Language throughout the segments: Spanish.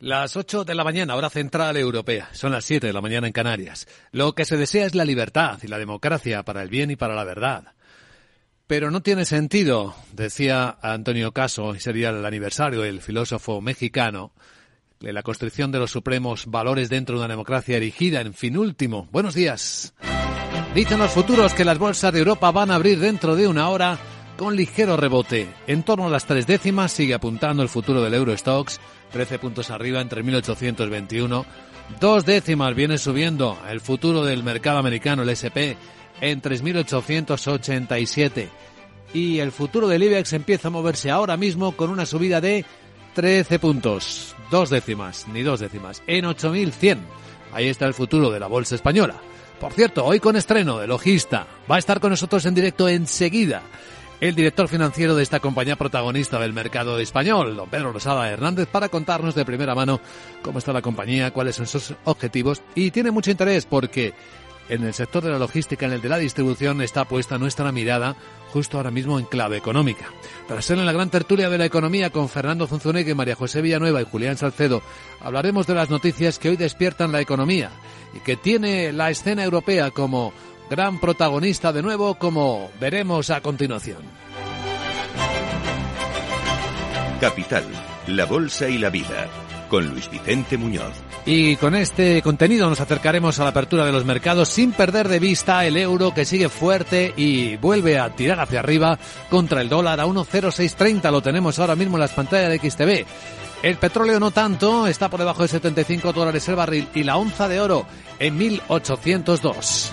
Las 8 de la mañana, hora central europea. Son las 7 de la mañana en Canarias. Lo que se desea es la libertad y la democracia para el bien y para la verdad. Pero no tiene sentido, decía Antonio Caso, y sería el aniversario del filósofo mexicano, de la construcción de los supremos valores dentro de una democracia erigida en fin último. Buenos días. Dicen los futuros que las bolsas de Europa van a abrir dentro de una hora con ligero rebote. En torno a las tres décimas sigue apuntando el futuro del Eurostox 13 puntos arriba entre 1821. Dos décimas viene subiendo el futuro del mercado americano, el SP, en 3.887. Y el futuro del IBEX empieza a moverse ahora mismo con una subida de 13 puntos. Dos décimas, ni dos décimas, en 8.100. Ahí está el futuro de la bolsa española. Por cierto, hoy con estreno de Logista. Va a estar con nosotros en directo enseguida el director financiero de esta compañía protagonista del mercado español, don Pedro Rosada Hernández, para contarnos de primera mano cómo está la compañía, cuáles son sus objetivos y tiene mucho interés porque en el sector de la logística, en el de la distribución, está puesta nuestra mirada justo ahora mismo en clave económica. Tras ser en la gran tertulia de la economía con Fernando Zunzunegui, María José Villanueva y Julián Salcedo, hablaremos de las noticias que hoy despiertan la economía y que tiene la escena europea como gran protagonista de nuevo, como veremos a continuación. Capital, la Bolsa y la Vida, con Luis Vicente Muñoz. Y con este contenido nos acercaremos a la apertura de los mercados sin perder de vista el euro que sigue fuerte y vuelve a tirar hacia arriba contra el dólar a 1,0630. Lo tenemos ahora mismo en las pantallas de XTV. El petróleo no tanto, está por debajo de 75 dólares el barril y la onza de oro en 1802.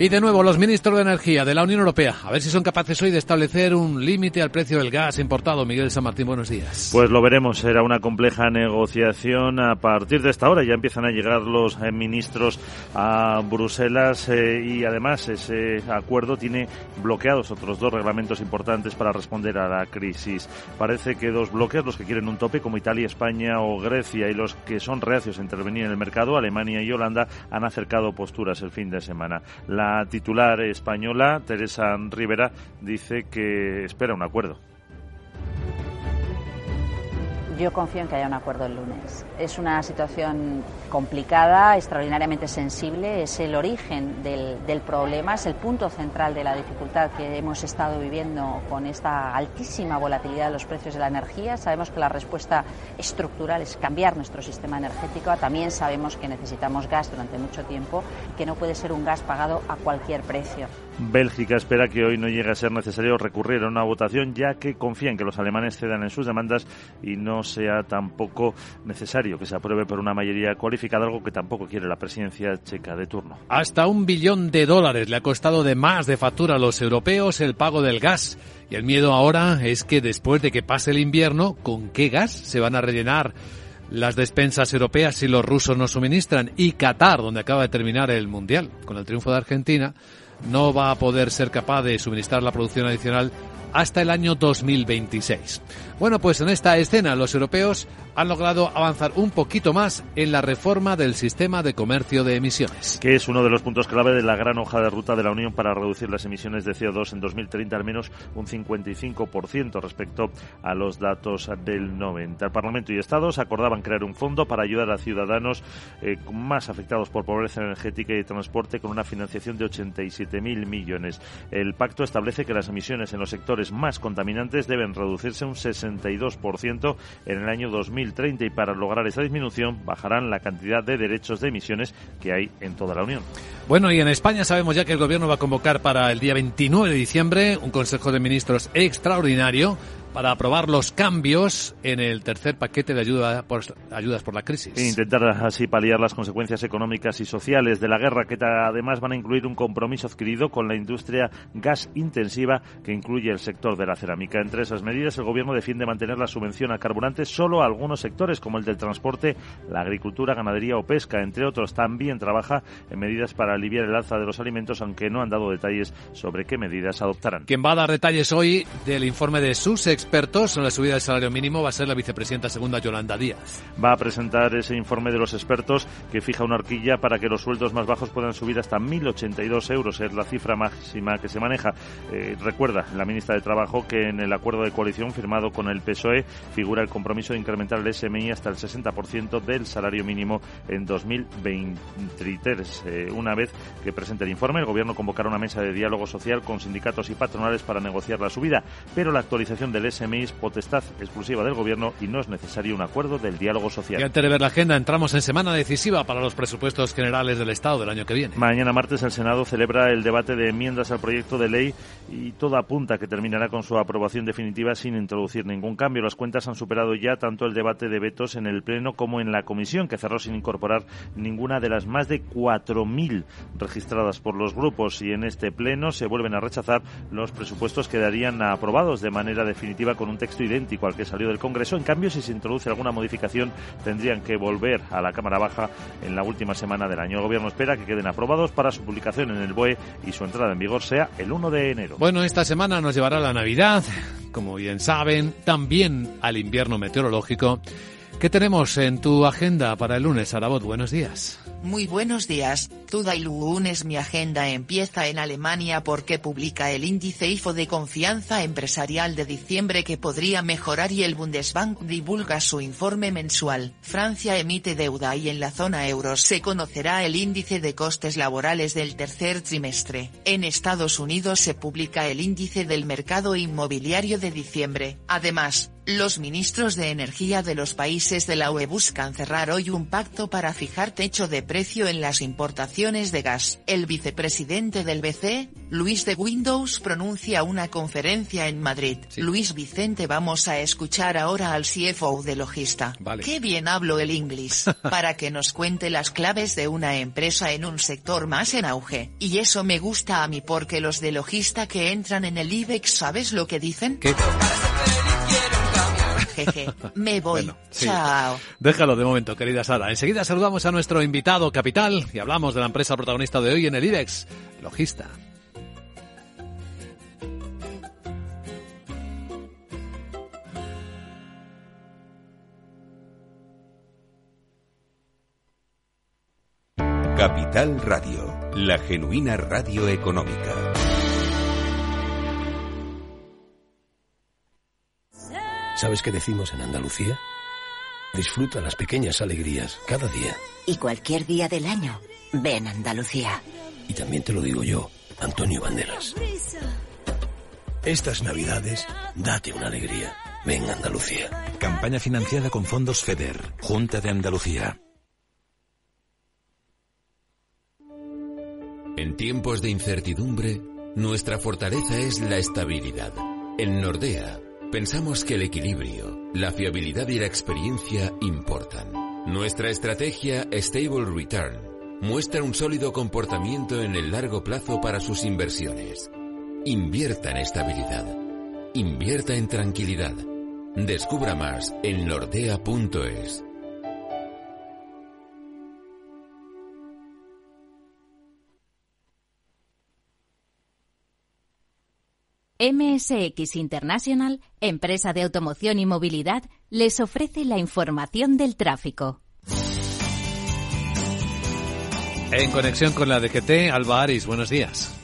Y de nuevo, los ministros de Energía de la Unión Europea, a ver si son capaces hoy de establecer un límite al precio del gas importado. Miguel San Martín, buenos días. Pues lo veremos, será una compleja negociación. A partir de esta hora ya empiezan a llegar los eh, ministros a Bruselas eh, y además ese acuerdo tiene bloqueados otros dos reglamentos importantes para responder a la crisis. Parece que dos bloques, los que quieren un tope como Italia, España o Grecia y los que son reacios a intervenir en el mercado, Alemania y Holanda, han acercado posturas el fin de semana. La titular española, Teresa Rivera, dice que espera un acuerdo. Yo confío en que haya un acuerdo el lunes. Es una situación complicada, extraordinariamente sensible, es el origen del, del, problema, es el punto central de la dificultad que hemos estado viviendo con esta altísima volatilidad de los precios de la energía. Sabemos que la respuesta estructural es cambiar nuestro sistema energético. También sabemos que necesitamos gas durante mucho tiempo, que no puede ser un gas pagado a cualquier precio. Bélgica espera que hoy no llegue a ser necesario recurrir a una votación, ya que confía en que los alemanes cedan en sus demandas y no sea tampoco necesario que se apruebe por una mayoría cualificada, algo que tampoco quiere la presidencia checa de turno. Hasta un billón de dólares le ha costado de más de factura a los europeos el pago del gas. Y el miedo ahora es que después de que pase el invierno, ¿con qué gas se van a rellenar? las despensas europeas si los rusos no suministran y Qatar, donde acaba de terminar el Mundial con el triunfo de Argentina, no va a poder ser capaz de suministrar la producción adicional hasta el año 2026. Bueno, pues en esta escena los europeos han logrado avanzar un poquito más en la reforma del sistema de comercio de emisiones. Que es uno de los puntos clave de la gran hoja de ruta de la Unión para reducir las emisiones de CO2 en 2030 al menos un 55% respecto a los datos del 90. El Parlamento y Estados acordaban crear un fondo para ayudar a ciudadanos eh, más afectados por pobreza energética y transporte con una financiación de 87.000 millones. El pacto establece que las emisiones en los sectores más contaminantes deben reducirse un 60 62% en el año 2030 y para lograr esa disminución bajarán la cantidad de derechos de emisiones que hay en toda la Unión. Bueno, y en España sabemos ya que el Gobierno va a convocar para el día 29 de diciembre un Consejo de Ministros extraordinario para aprobar los cambios en el tercer paquete de ayuda por, ayudas por la crisis. E intentar así paliar las consecuencias económicas y sociales de la guerra, que además van a incluir un compromiso adquirido con la industria gas intensiva que incluye el sector de la cerámica. Entre esas medidas, el Gobierno defiende mantener la subvención a carburantes solo a algunos sectores, como el del transporte, la agricultura, ganadería o pesca, entre otros. También trabaja en medidas para aliviar el alza de los alimentos, aunque no han dado detalles sobre qué medidas adoptarán. Quien va a dar detalles hoy del informe de SUSE expertos en la subida del salario mínimo va a ser la vicepresidenta segunda Yolanda Díaz. Va a presentar ese informe de los expertos que fija una horquilla para que los sueldos más bajos puedan subir hasta 1.082 euros. Es la cifra máxima que se maneja. Eh, recuerda la ministra de Trabajo que en el acuerdo de coalición firmado con el PSOE figura el compromiso de incrementar el SMI hasta el 60% del salario mínimo en 2023. Eh, una vez que presente el informe, el Gobierno convocará una mesa de diálogo social con sindicatos y patronales para negociar la subida, pero la actualización del SMI es potestad exclusiva del Gobierno y no es necesario un acuerdo del diálogo social. Y antes de ver la agenda, entramos en semana decisiva para los presupuestos generales del Estado del año que viene. Mañana martes el Senado celebra el debate de enmiendas al proyecto de ley y todo apunta que terminará con su aprobación definitiva sin introducir ningún cambio. Las cuentas han superado ya tanto el debate de vetos en el Pleno como en la Comisión, que cerró sin incorporar ninguna de las más de 4.000 registradas por los grupos y en este Pleno se vuelven a rechazar los presupuestos quedarían aprobados de manera definitiva con un texto idéntico al que salió del Congreso. En cambio, si se introduce alguna modificación, tendrían que volver a la Cámara Baja en la última semana del año. El Gobierno espera que queden aprobados para su publicación en el BOE y su entrada en vigor sea el 1 de enero. Bueno, esta semana nos llevará la Navidad, como bien saben, también al invierno meteorológico. ¿Qué tenemos en tu agenda para el lunes, Arabot? Buenos días. Muy buenos días. Toda el lunes mi agenda empieza en Alemania porque publica el índice IFO de confianza empresarial de diciembre que podría mejorar y el Bundesbank divulga su informe mensual. Francia emite deuda y en la zona euro se conocerá el índice de costes laborales del tercer trimestre. En Estados Unidos se publica el índice del mercado inmobiliario de diciembre. Además, los ministros de energía de los países de la UE buscan cerrar hoy un pacto para fijar techo de precio en las importaciones de gas. El vicepresidente del BC, Luis de Windows, pronuncia una conferencia en Madrid. Luis Vicente, vamos a escuchar ahora al CFO de Logista. Vale. Qué bien hablo el inglés. para que nos cuente las claves de una empresa en un sector más en auge. Y eso me gusta a mí porque los de Logista que entran en el IBEX, ¿sabes lo que dicen? ¿Qué? Jeje, me voy. Bueno, sí. Chao. Déjalo de momento, querida Sara. Enseguida saludamos a nuestro invitado capital y hablamos de la empresa protagonista de hoy en el IBEX, Logista. Capital Radio, la genuina radio económica. ¿Sabes qué decimos en Andalucía? Disfruta las pequeñas alegrías cada día. Y cualquier día del año, ven Andalucía. Y también te lo digo yo, Antonio Banderas. Estas navidades, date una alegría. Ven Andalucía. Campaña financiada con fondos FEDER, Junta de Andalucía. En tiempos de incertidumbre, nuestra fortaleza es la estabilidad. En Nordea, pensamos que el equilibrio, la fiabilidad y la experiencia importan. Nuestra estrategia Stable Return muestra un sólido comportamiento en el largo plazo para sus inversiones. Invierta en estabilidad. Invierta en tranquilidad. Descubra más en nordea.es. MSX International, empresa de automoción y movilidad, les ofrece la información del tráfico. En conexión con la DGT, Alba Aris, buenos días.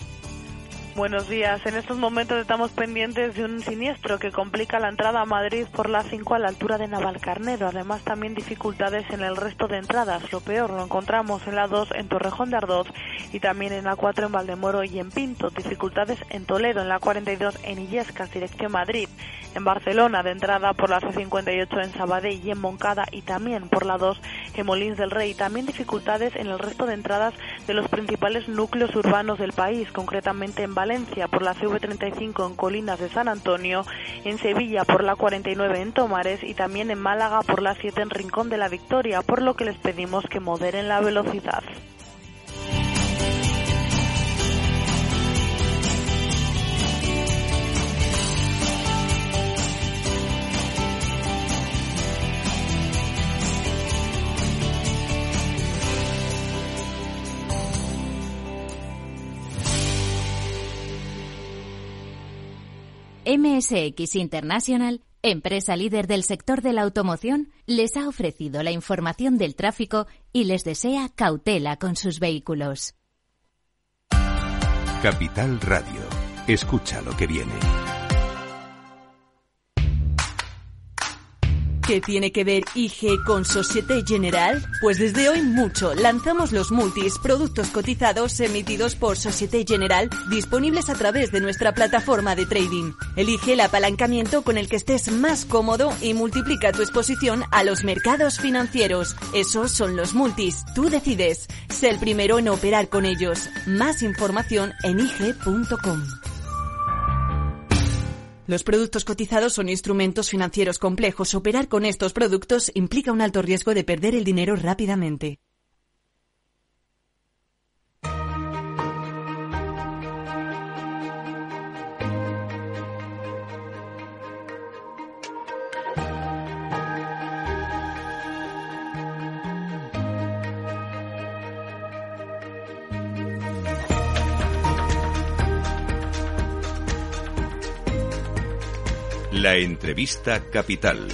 Buenos días. En estos momentos estamos pendientes de un siniestro que complica la entrada a Madrid por la 5 a la altura de Navalcarnero. Además, también dificultades en el resto de entradas. Lo peor lo encontramos en la 2 en Torrejón de Ardoz y también en la 4 en Valdemoro y en Pinto. Dificultades en Toledo, en la 42 en Illescas, dirección Madrid. En Barcelona, de entrada por la C58 en Sabadell y en Moncada y también por la 2 en Molins del Rey. También dificultades en el resto de entradas de los principales núcleos urbanos del país, concretamente en Valencia por la CV35 en Colinas de San Antonio, en Sevilla por la 49 en Tomares y también en Málaga por la 7 en Rincón de la Victoria, por lo que les pedimos que moderen la velocidad. MSX International, empresa líder del sector de la automoción, les ha ofrecido la información del tráfico y les desea cautela con sus vehículos. Capital Radio. Escucha lo que viene. ¿Qué tiene que ver IG con Societe General? Pues desde hoy mucho. Lanzamos los multis, productos cotizados emitidos por Societe General, disponibles a través de nuestra plataforma de trading. Elige el apalancamiento con el que estés más cómodo y multiplica tu exposición a los mercados financieros. Esos son los multis. Tú decides. Sé el primero en operar con ellos. Más información en IG.com. Los productos cotizados son instrumentos financieros complejos. Operar con estos productos implica un alto riesgo de perder el dinero rápidamente. La entrevista capital.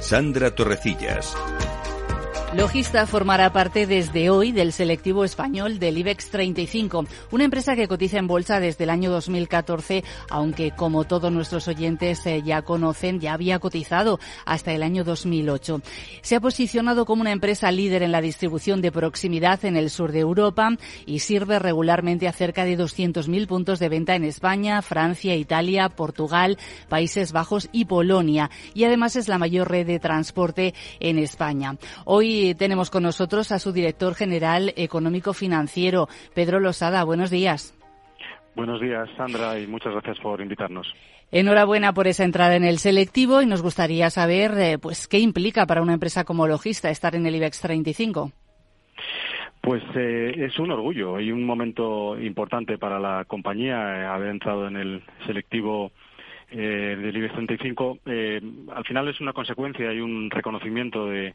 Sandra Torrecillas. Logista formará parte desde hoy del selectivo español del IBEX 35, una empresa que cotiza en bolsa desde el año 2014, aunque como todos nuestros oyentes eh, ya conocen, ya había cotizado hasta el año 2008. Se ha posicionado como una empresa líder en la distribución de proximidad en el sur de Europa y sirve regularmente a cerca de 200.000 puntos de venta en España, Francia, Italia, Portugal, Países Bajos y Polonia. Y además es la mayor red de transporte en España. Hoy tenemos con nosotros a su director general económico financiero, Pedro Losada. Buenos días. Buenos días, Sandra, y muchas gracias por invitarnos. Enhorabuena por esa entrada en el selectivo y nos gustaría saber eh, pues qué implica para una empresa como Logista estar en el IBEX 35. Pues eh, es un orgullo y un momento importante para la compañía eh, haber entrado en el selectivo eh, del IBEX 35, eh, al final es una consecuencia y un reconocimiento de,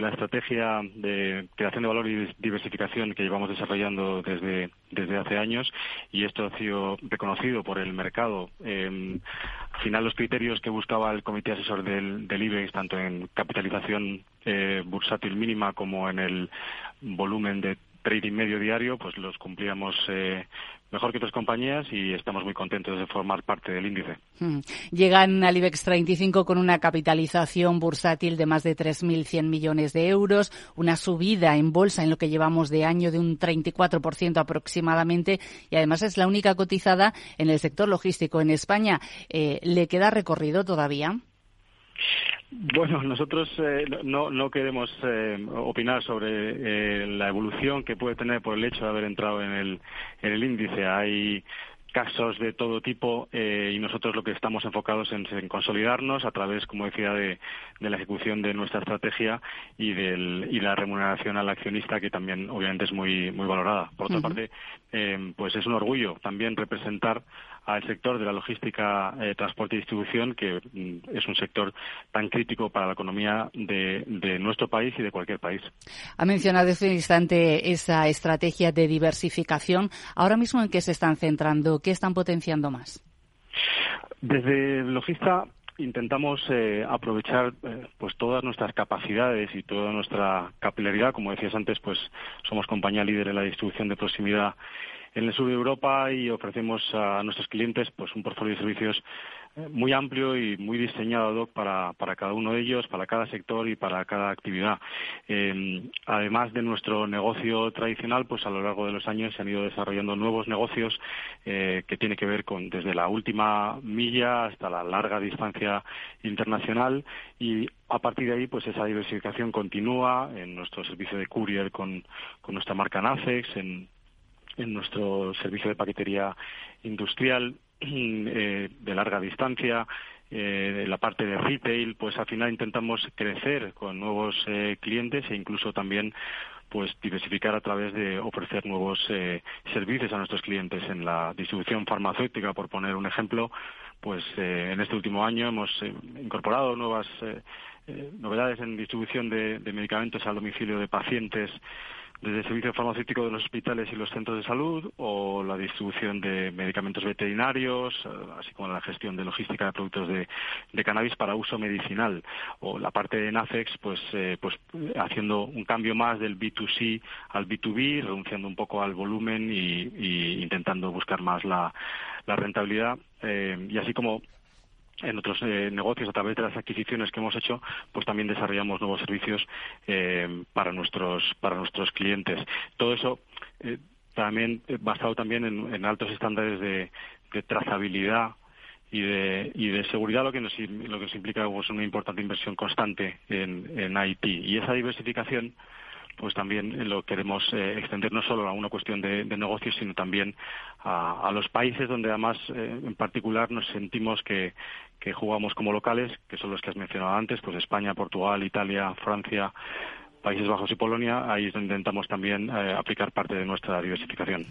la estrategia de creación de valor y diversificación que llevamos desarrollando desde, desde hace años y esto ha sido reconocido por el mercado. Eh, al final los criterios que buscaba el comité asesor del, del IBEX, tanto en capitalización eh, bursátil mínima como en el volumen de trading medio diario, pues los cumplíamos eh, mejor que otras compañías y estamos muy contentos de formar parte del índice. Hmm. Llegan al IBEX 35 con una capitalización bursátil de más de 3.100 millones de euros, una subida en bolsa en lo que llevamos de año de un 34% aproximadamente y además es la única cotizada en el sector logístico en España. Eh, ¿Le queda recorrido todavía? Bueno, nosotros eh, no, no queremos eh, opinar sobre eh, la evolución que puede tener por el hecho de haber entrado en el, en el índice. Hay casos de todo tipo y nosotros lo que estamos enfocados en, en consolidarnos a través, como decía, de, de, la ejecución de nuestra estrategia y, del, y la remuneración al accionista, que también obviamente es muy, muy valorada. Por otra parte, pues es un orgullo también representar al sector de la logística, eh, transporte y distribución, que mm, es un sector tan crítico para la economía de, nuestro país y de cualquier país. Ha mencionado hace un instante esa estrategia de diversificación. Ahora mismo, ¿en qué se están centrando? ¿Qué están potenciando más? Desde Logista intentamos eh, aprovechar eh, pues todas nuestras capacidades y toda nuestra capilaridad como decías antes pues somos compañía líder en la distribución de proximidad en el sur de Europa y ofrecemos a nuestros clientes pues un portfolio de servicios eh, muy amplio y muy diseñado para, para cada uno de ellos, para cada sector y para cada actividad. Em, además de nuestro negocio tradicional, pues a lo largo de los años se han ido desarrollando nuevos negocios eh, que tienen que ver con desde la última milla hasta la larga distancia internacional y a partir de ahí, pues esa diversificación continúa en nuestro servicio de courier con, con nuestra marca NACEX, en en nuestro servicio de paquetería industrial eh, de larga distancia, eh, la parte de retail, pues al final intentamos crecer con nuevos eh, clientes e incluso también pues diversificar a través de ofrecer nuevos eh, servicios a nuestros clientes en la distribución farmacéutica, por poner un ejemplo, pues eh, en este último año hemos incorporado nuevas novedades en distribución de medicamentos al domicilio de pacientes desde el servicio farmacéutico de los hospitales y los centros de salud o la distribución de medicamentos veterinarios, eh, así como la gestión de logística de productos de, cannabis para uso medicinal o la parte de NAFEX pues eh, pues haciendo un cambio más del B2C al B2B, renunciando un poco al volumen y, intentando buscar más la, rentabilidad eh, y así como en otros eh, negocios a través de las adquisiciones que hemos hecho, pues también desarrollamos nuevos servicios eh, para nuestros para nuestros clientes. Todo eso eh, también basado también en, altos estándares de, trazabilidad y de, y de seguridad, lo que nos, lo que nos implica pues, una importante inversión constante en, en IT. Y esa diversificación pues también lo queremos eh, extender no solo a una cuestión de, negocios, sino también a, los países donde además eh, en particular nos sentimos que, que jugamos como locales, que son los que has mencionado antes, pues España, Portugal, Italia, Francia, Países Bajos y Polonia, ahí es donde intentamos también eh, aplicar parte de nuestra diversificación.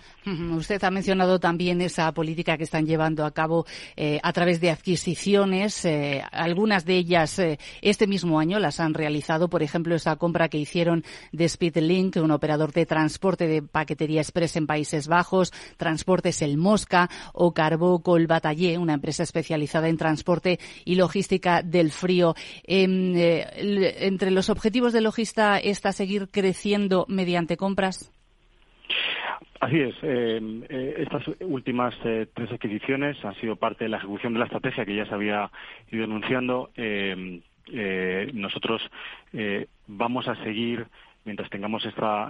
Usted ha mencionado también esa política que están llevando a cabo eh, a través de adquisiciones. Eh, algunas de ellas este mismo año las han realizado, por ejemplo, esa compra que hicieron de Speedlink, un operador de transporte de paquetería express en Países Bajos, Transportes El Mosca o Carbó Col Batallé, una empresa especializada en transporte y logística del frío. Em, entre los objetivos de logista esta seguir creciendo mediante compras? Así es. Eh, eh, estas últimas eh, tres adquisiciones han sido parte de la ejecución de la estrategia que ya se había ido anunciando. nosotros vamos a seguir, mientras tengamos esta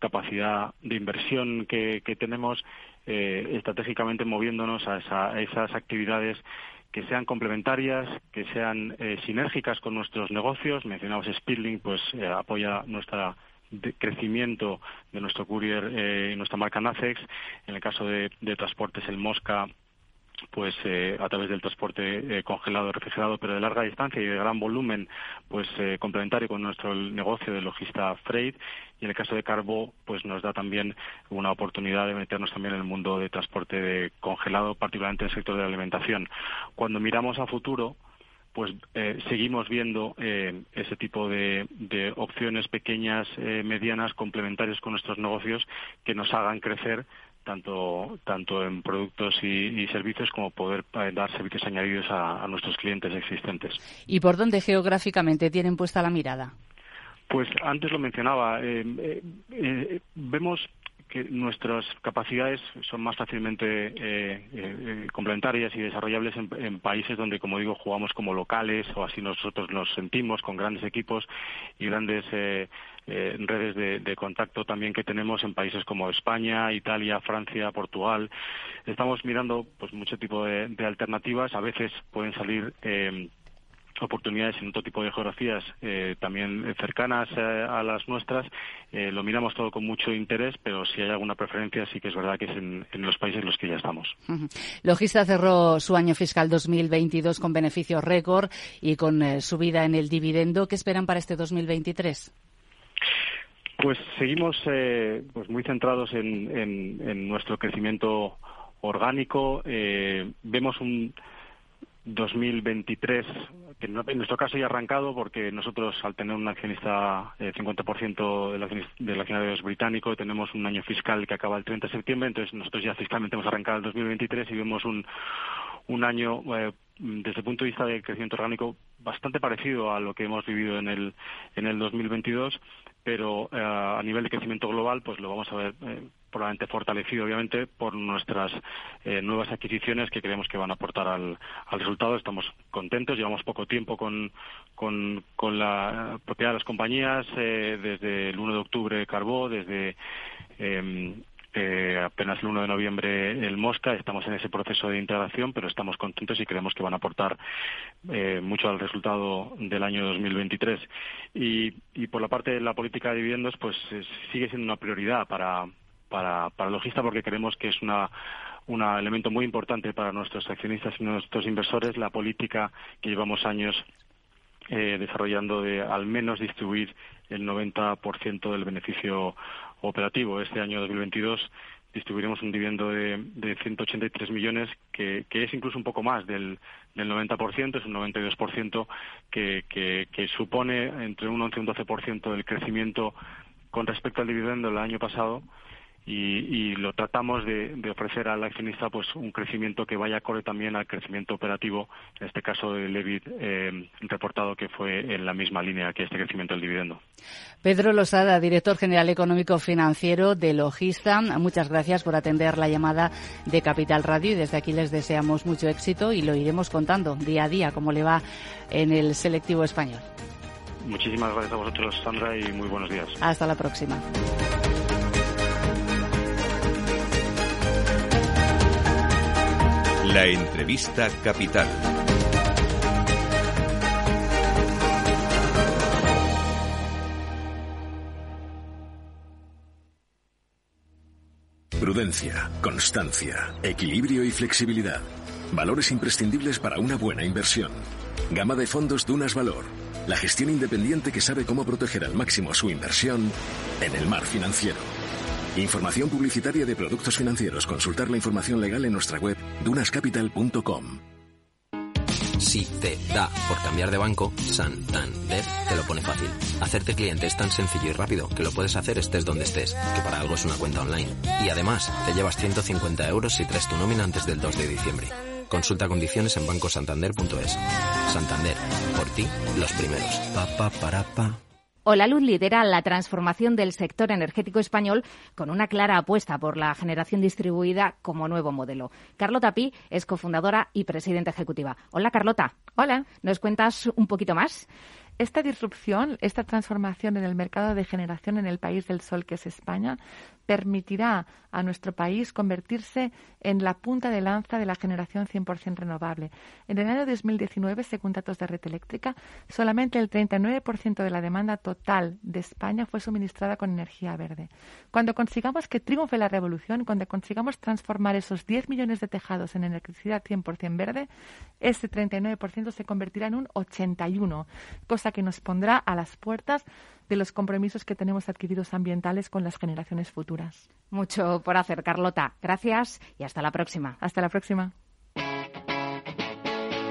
capacidad de inversión que, tenemos, estratégicamente moviéndonos a, esas actividades que sean complementarias, que sean eh, sinérgicas con nuestros negocios. Mencionamos Speedlink, pues eh, apoya nuestro crecimiento de nuestro courier eh, y nuestra marca Nacex. En el caso de transportes, el Mosca pues eh, a través del transporte eh, congelado refrigerado pero de larga distancia y de gran volumen pues eh, complementario con nuestro negocio de logista freight. Y en el caso de Carbo pues nos da también una oportunidad de meternos también en el mundo de transporte congelado particularmente en el sector de la alimentación. Cuando miramos a futuro pues seguimos viendo ese tipo de, de opciones pequeñas, medianas, complementarias con nuestros negocios que nos hagan crecer tanto, tanto en productos y, servicios como poder eh, dar servicios añadidos a, nuestros clientes existentes. ¿Y por dónde geográficamente tienen puesta la mirada? Pues antes lo mencionaba. Eh, eh, vemos que nuestras capacidades son más fácilmente complementarias y desarrollables en, países donde, como digo, jugamos como locales o así nosotros nos sentimos con grandes equipos y grandes eh, redes de, contacto también que tenemos en países como España, Italia, Francia, Portugal. Estamos mirando pues mucho tipo de, alternativas. A veces pueden salir eh, oportunidades en otro tipo de geografías eh, también cercanas a las nuestras. lo miramos todo con mucho interés, pero si hay alguna preferencia sí que es verdad que es en, los países en los que ya estamos. Logista cerró su año fiscal 2022 con beneficios récord y con subida en el dividendo. ¿Qué esperan para este 2023? Pues seguimos eh, pues muy centrados en, nuestro crecimiento orgánico. Eh, vemos un 2023 que en nuestro caso ya ha arrancado porque nosotros al tener un accionista eh, 50% del accionariado británico tenemos un año fiscal que acaba el 30 de septiembre, entonces nosotros ya fiscalmente hemos arrancado el 2023 y vemos un, un año eh, desde el punto de vista del crecimiento orgánico bastante parecido a lo que hemos vivido en el en el 2022 pero eh, a nivel de crecimiento global pues lo vamos a ver eh, probablemente fortalecido obviamente por nuestras eh, nuevas adquisiciones que creemos que van a aportar al, resultado. Estamos contentos, llevamos poco tiempo con, con, con la propiedad de las compañías, desde el 1 de octubre Carbó, desde em, eh, apenas el 1 de noviembre el Mosca. Estamos en ese proceso de integración, pero estamos contentos y creemos que van a aportar eh, mucho al resultado del año 2023. Y, y por la parte de la política de dividendos, pues sigue siendo una prioridad para, para, para logista porque creemos que es una un elemento muy importante para nuestros accionistas y nuestros inversores la política que llevamos años eh, desarrollando de al menos distribuir el 90% del beneficio operativo. Este año 2022 distribuiremos un dividendo de, de 183 millones, que, es incluso un poco más del, del 90%, es un 92%, que, que, que supone entre un 11 y un 12% del crecimiento con respecto al dividendo del año pasado y, lo tratamos de, ofrecer al accionista pues un crecimiento que vaya acorde también al crecimiento operativo, en este caso del EBIT eh, reportado que fue en la misma línea que este crecimiento del dividendo. Pedro Losada, director general económico financiero de Logista, muchas gracias por atender la llamada de Capital Radio y desde aquí les deseamos mucho éxito y lo iremos contando día a día cómo le va en el selectivo español. Muchísimas gracias a vosotros, Sandra, y muy buenos días. Hasta la próxima. La entrevista capital. Prudencia, constancia, equilibrio y flexibilidad. Valores imprescindibles para una buena inversión. Gama de fondos Dunas Valor. La gestión independiente que sabe cómo proteger al máximo su inversión en el mar financiero. Información publicitaria de productos financieros. Consultar la información legal en nuestra web dunascapital.com. Si te da por cambiar de banco, Santander te lo pone fácil. Hacerte cliente es tan sencillo y rápido que lo puedes hacer estés donde estés, que para algo es una cuenta online. Y además, te llevas 150 euros si traes tu nómina antes del 2 de diciembre. Consulta condiciones en bancosantander.es. Santander, por ti, los primeros. Pa, pa, para, pa. Luz lidera la transformación del sector energético español con una clara apuesta por la generación distribuida como nuevo modelo. Carlota Pi es cofundadora y presidenta ejecutiva. Hola, Carlota. Hola. ¿Nos cuentas un poquito más? Esta disrupción, esta transformación en el mercado de generación en el país del sol que es España, permitirá a nuestro país convertirse en la punta de lanza de la generación 100% renovable. En el año 2019, según datos de Red Eléctrica, solamente el 39% de la demanda total de España fue suministrada con energía verde. Cuando consigamos que triunfe la revolución, cuando consigamos transformar esos 10 millones de tejados en electricidad 100% verde, ese 39% se convertirá en un 81%, cosa que nos pondrá a las puertas de los compromisos que tenemos adquiridos ambientales con las generaciones futuras. Mucho por hacer, Carlota. Gracias y hasta la próxima. Hasta la próxima.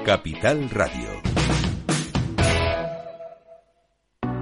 Capital Radio.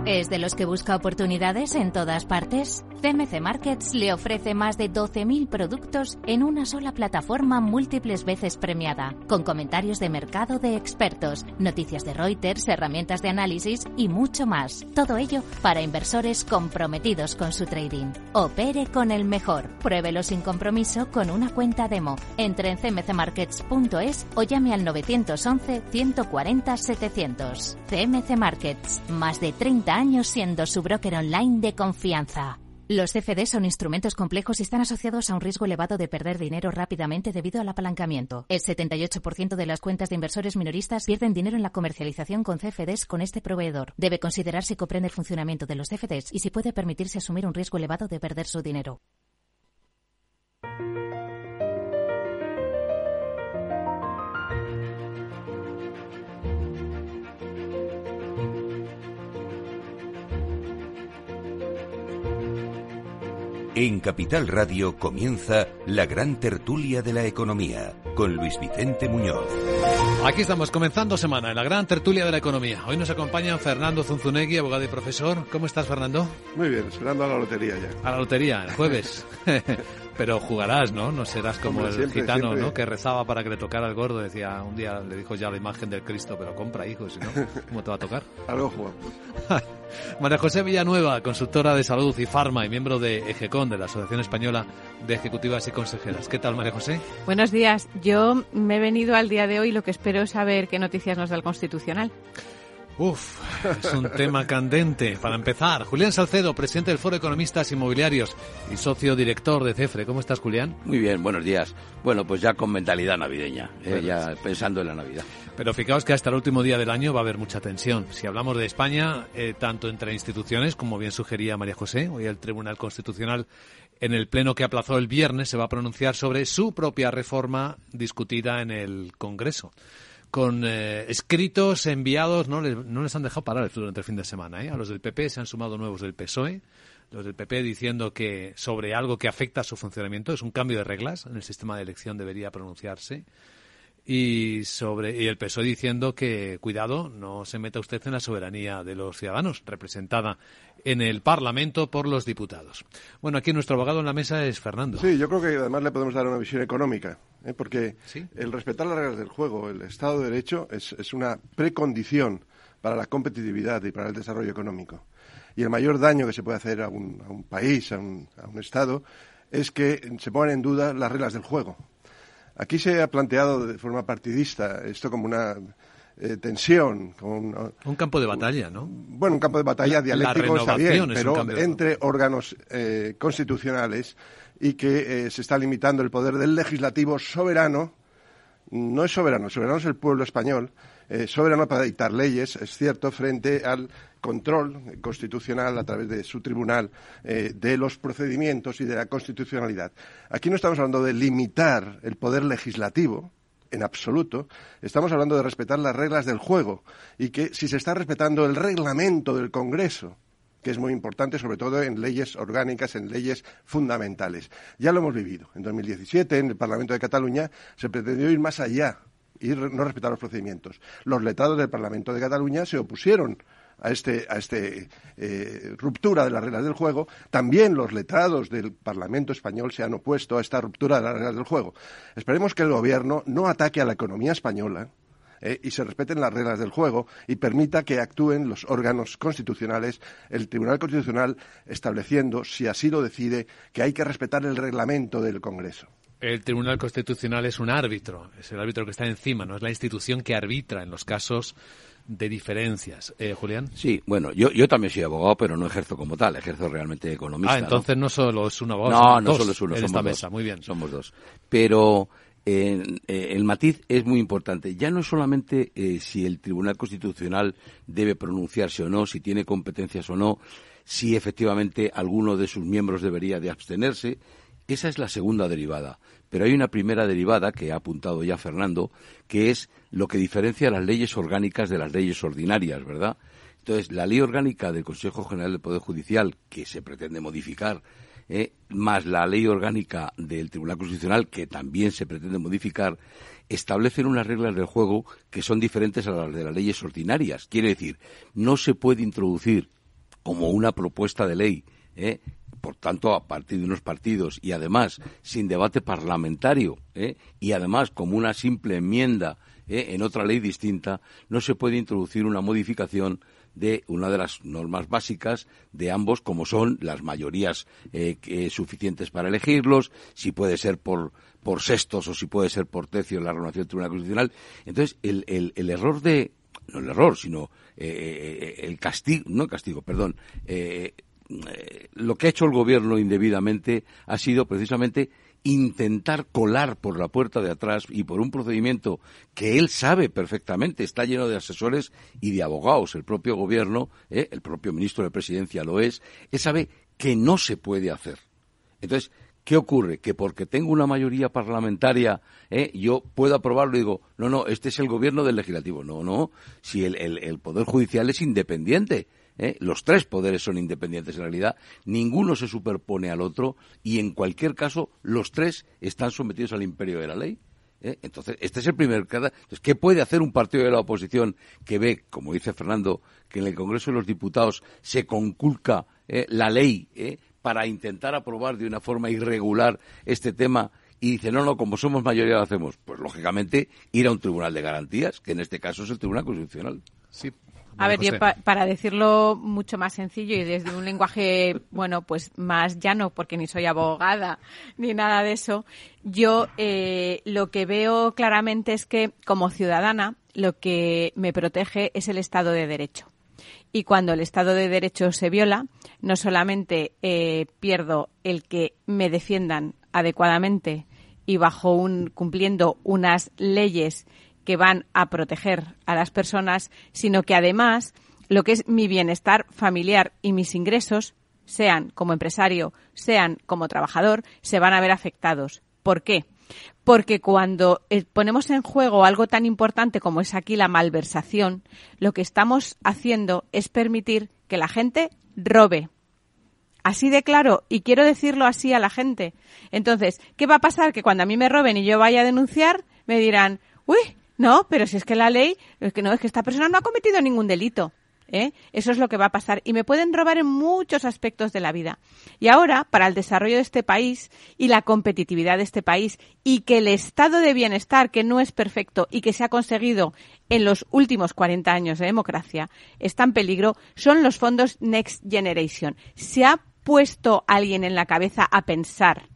¿Es de los que busca oportunidades en todas partes? CMC Markets le ofrece más de 12.000 productos en una sola plataforma múltiples veces premiada, con comentarios de mercado de expertos, noticias de Reuters, herramientas de análisis y mucho más. Todo ello para inversores comprometidos con su trading. Opere con el mejor. Pruébelo sin compromiso con una cuenta demo. Entre en cmcmarkets.es o llame al 911 140 700. CMC Markets, más de 30 años siendo su broker online de confianza. Los CFD son instrumentos complejos y están asociados a un riesgo elevado de perder dinero rápidamente debido al apalancamiento. El 78% de las cuentas de inversores minoristas pierden dinero en la comercialización con CFDs con este proveedor. Debe considerar si comprende el funcionamiento de los CFDs y si puede permitirse asumir un riesgo elevado de perder su dinero. En Capital Radio comienza la gran tertulia de la economía con Luis Vicente Muñoz. Aquí estamos comenzando semana en la gran tertulia de la economía. Hoy nos acompañan Fernando Zunzunegui, abogado y profesor. ¿Cómo estás, Fernando? Muy bien, esperando a la lotería ya. A la lotería, el jueves. Pero jugarás, ¿no? No serás como el gitano, ¿no? Que rezaba para que le tocara el gordo. Decía, un día le dijo ya la imagen del Cristo, pero compra, hijo, si no, ¿cómo te va a tocar? Algo jugamos. María José Villanueva, consultora de salud y farma y miembro de EGECON, de la Asociación Española de Ejecutivas y Consejeras. ¿Qué tal, María José? Buenos días. Yo me he venido al día de hoy lo que espero es saber qué noticias nos da el Constitucional. Uf, es un tema candente. Para empezar, Julián Salcedo, presidente del Foro Economistas Inmobiliarios y socio director de CEFRE. ¿Cómo estás, Julián? Muy bien, buenos días. Bueno, pues ya con mentalidad navideña, eh, ya pensando en la Navidad. Pero fijaos que hasta el último día del año va a haber mucha tensión. Si hablamos de España, eh, tanto entre instituciones, como bien sugería María José, hoy el Tribunal Constitucional en el pleno que aplazó el viernes se va a pronunciar sobre su propia reforma discutida en el Congreso con eh, escritos enviados, no les, no les han dejado parar durante el fin de semana. ¿eh? A los del PP se han sumado nuevos del PSOE, los del PP diciendo que sobre algo que afecta a su funcionamiento, es un cambio de reglas, en el sistema de elección debería pronunciarse. Y sobre y el PSOE diciendo que cuidado no se meta usted en la soberanía de los ciudadanos representada en el Parlamento por los diputados. Bueno, aquí nuestro abogado en la mesa es Fernando. Sí, yo creo que además le podemos dar una visión económica, ¿eh? porque el respetar las reglas del juego, el Estado de Derecho es, es una precondición para la competitividad y para el desarrollo económico. Y el mayor daño que se puede hacer a un, a un país, a un, a un Estado, es que se pongan en duda las reglas del juego. Aquí se ha planteado de forma partidista esto como una eh, tensión. Como un, un, campo de batalla, ¿no? Bueno, un campo de batalla la, dialéctico está bien, es pero entre órganos eh, constitucionales y que eh, se está limitando el poder del legislativo soberano. No es soberano, soberano es el pueblo español, eh, soberano para dictar leyes, es cierto, frente al control constitucional a través de su tribunal eh, de los procedimientos y de la constitucionalidad. Aquí no estamos hablando de limitar el poder legislativo, en absoluto. Estamos hablando de respetar las reglas del juego y que si se está respetando el reglamento del Congreso, que es muy importante, sobre todo en leyes orgánicas, en leyes fundamentales. Ya lo hemos vivido. En 2017, en el Parlamento de Cataluña, se pretendió ir más allá y no respetar los procedimientos. Los letrados del Parlamento de Cataluña se opusieron a este, a este eh, ruptura de las reglas del juego. También los letrados del Parlamento español se han opuesto a esta ruptura de las reglas del juego. Esperemos que el Gobierno no ataque a la economía española. Eh, y se respeten las reglas del juego y permita que actúen los órganos constitucionales, el Tribunal Constitucional estableciendo, si así lo decide, que hay que respetar el reglamento del Congreso. El Tribunal Constitucional es un árbitro, es el árbitro que está encima, no es la institución que arbitra en los casos de diferencias. Eh, Julián. Sí, bueno, yo, yo también soy abogado, pero no ejerzo como tal, ejerzo realmente economista. Ah, entonces no, no solo es un abogado. No, no dos solo es uno, en somos esta dos. mesa. Muy bien. Somos dos. Pero eh, el matiz es muy importante. Ya no es solamente eh, si el Tribunal Constitucional debe pronunciarse o no, si tiene competencias o no, si efectivamente alguno de sus miembros debería de abstenerse. Esa es la segunda derivada. Pero hay una primera derivada que ha apuntado ya Fernando, que es lo que diferencia las leyes orgánicas de las leyes ordinarias, ¿verdad? Entonces, la ley orgánica del Consejo General del Poder Judicial, que se pretende modificar, eh, más la ley orgánica del Tribunal Constitucional, que también se pretende modificar, establecen unas reglas del juego que son diferentes a las de las leyes ordinarias. Quiere decir, no se puede introducir como una propuesta de ley, eh, por tanto, a partir de unos partidos y además sin debate parlamentario eh, y además como una simple enmienda eh, en otra ley distinta, no se puede introducir una modificación de una de las normas básicas de ambos, como son las mayorías eh, suficientes para elegirlos, si puede ser por, por sextos o si puede ser por tercio en la renovación del Tribunal Constitucional. Entonces, el, el, el error de, no el error, sino eh, el castigo, no el castigo, perdón, eh, lo que ha hecho el gobierno indebidamente ha sido precisamente intentar colar por la puerta de atrás y por un procedimiento que él sabe perfectamente, está lleno de asesores y de abogados, el propio gobierno, ¿eh? el propio ministro de Presidencia lo es, él sabe que no se puede hacer. Entonces, ¿qué ocurre? Que porque tengo una mayoría parlamentaria, ¿eh? yo puedo aprobarlo y digo, no, no, este es el gobierno del legislativo. No, no, si el, el, el Poder Judicial es independiente. ¿Eh? los tres poderes son independientes en realidad, ninguno se superpone al otro y en cualquier caso los tres están sometidos al imperio de la ley. ¿Eh? Entonces, este es el primer. Entonces, ¿qué puede hacer un partido de la oposición que ve, como dice Fernando, que en el Congreso de los Diputados se conculca ¿eh? la ley para intentar aprobar de una forma irregular este tema y dice, no, no, como somos mayoría lo hacemos? Pues, lógicamente, ir a un tribunal de garantías, que en este caso es el Tribunal Constitucional. Sí, a ver, yo pa para decirlo mucho más sencillo y desde un lenguaje, bueno, pues más llano, porque ni soy abogada ni nada de eso, yo eh, lo que veo claramente es que como ciudadana lo que me protege es el Estado de Derecho. Y cuando el Estado de Derecho se viola, no solamente eh, pierdo el que me defiendan adecuadamente y bajo un cumpliendo unas leyes que van a proteger a las personas, sino que además lo que es mi bienestar familiar y mis ingresos, sean como empresario, sean como trabajador, se van a ver afectados. ¿Por qué? Porque cuando eh, ponemos en juego algo tan importante como es aquí la malversación, lo que estamos haciendo es permitir que la gente robe. Así de claro, y quiero decirlo así a la gente. Entonces, ¿qué va a pasar? Que cuando a mí me roben y yo vaya a denunciar, me dirán, uy, no, pero si es que la ley, es que no, es que esta persona no ha cometido ningún delito. ¿eh? Eso es lo que va a pasar. Y me pueden robar en muchos aspectos de la vida. Y ahora, para el desarrollo de este país y la competitividad de este país y que el estado de bienestar, que no es perfecto y que se ha conseguido en los últimos 40 años de democracia, está en peligro, son los fondos Next Generation. Se ha puesto alguien en la cabeza a pensar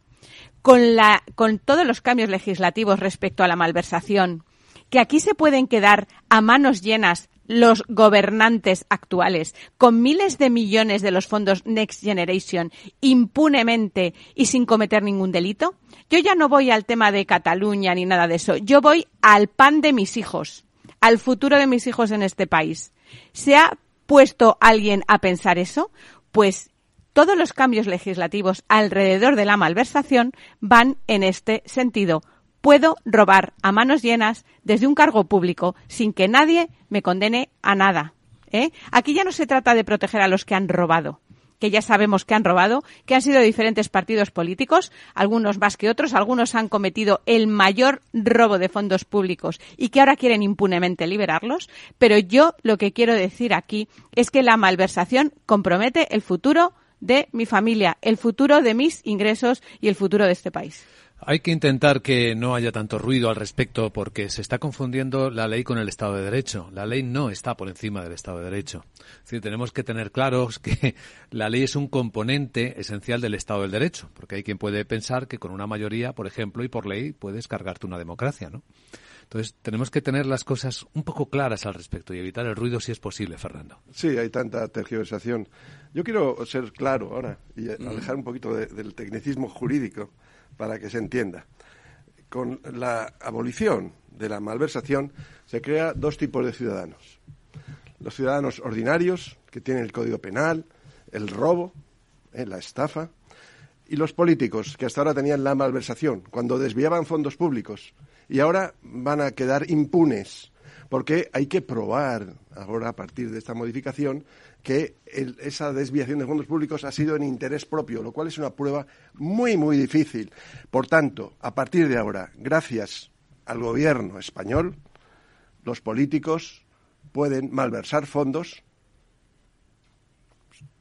con, la, con todos los cambios legislativos respecto a la malversación, que aquí se pueden quedar a manos llenas los gobernantes actuales, con miles de millones de los fondos Next Generation impunemente y sin cometer ningún delito? Yo ya no voy al tema de Cataluña ni nada de eso. Yo voy al pan de mis hijos, al futuro de mis hijos en este país. ¿Se ha puesto alguien a pensar eso? Pues todos los cambios legislativos alrededor de la malversación van en este sentido puedo robar a manos llenas desde un cargo público sin que nadie me condene a nada. ¿eh? Aquí ya no se trata de proteger a los que han robado que ya sabemos que han robado, que han sido diferentes partidos políticos, algunos más que otros, algunos han cometido el mayor robo de fondos públicos y que ahora quieren impunemente liberarlos, pero yo lo que quiero decir aquí es que la malversación compromete el futuro de mi familia, el futuro de mis ingresos y el futuro de este país. Hay que intentar que no haya tanto ruido al respecto porque se está confundiendo la ley con el Estado de Derecho. La ley no está por encima del Estado de Derecho. Es decir, tenemos que tener claros que la ley es un componente esencial del Estado del Derecho, porque hay quien puede pensar que con una mayoría, por ejemplo, y por ley, puedes cargarte una democracia, ¿no? Entonces, tenemos que tener las cosas un poco claras al respecto y evitar el ruido si es posible, Fernando. Sí, hay tanta tergiversación. Yo quiero ser claro ahora y alejar un poquito del tecnicismo jurídico para que se entienda. Con la abolición de la malversación se crea dos tipos de ciudadanos. Los ciudadanos ordinarios, que tienen el Código Penal, el robo, eh, la estafa, y los políticos, que hasta ahora tenían la malversación, cuando desviaban fondos públicos, y ahora van a quedar impunes, porque hay que probar ahora, a partir de esta modificación, que esa desviación de fondos públicos ha sido en interés propio, lo cual es una prueba muy, muy difícil. Por tanto, a partir de ahora, gracias al gobierno español, los políticos pueden malversar fondos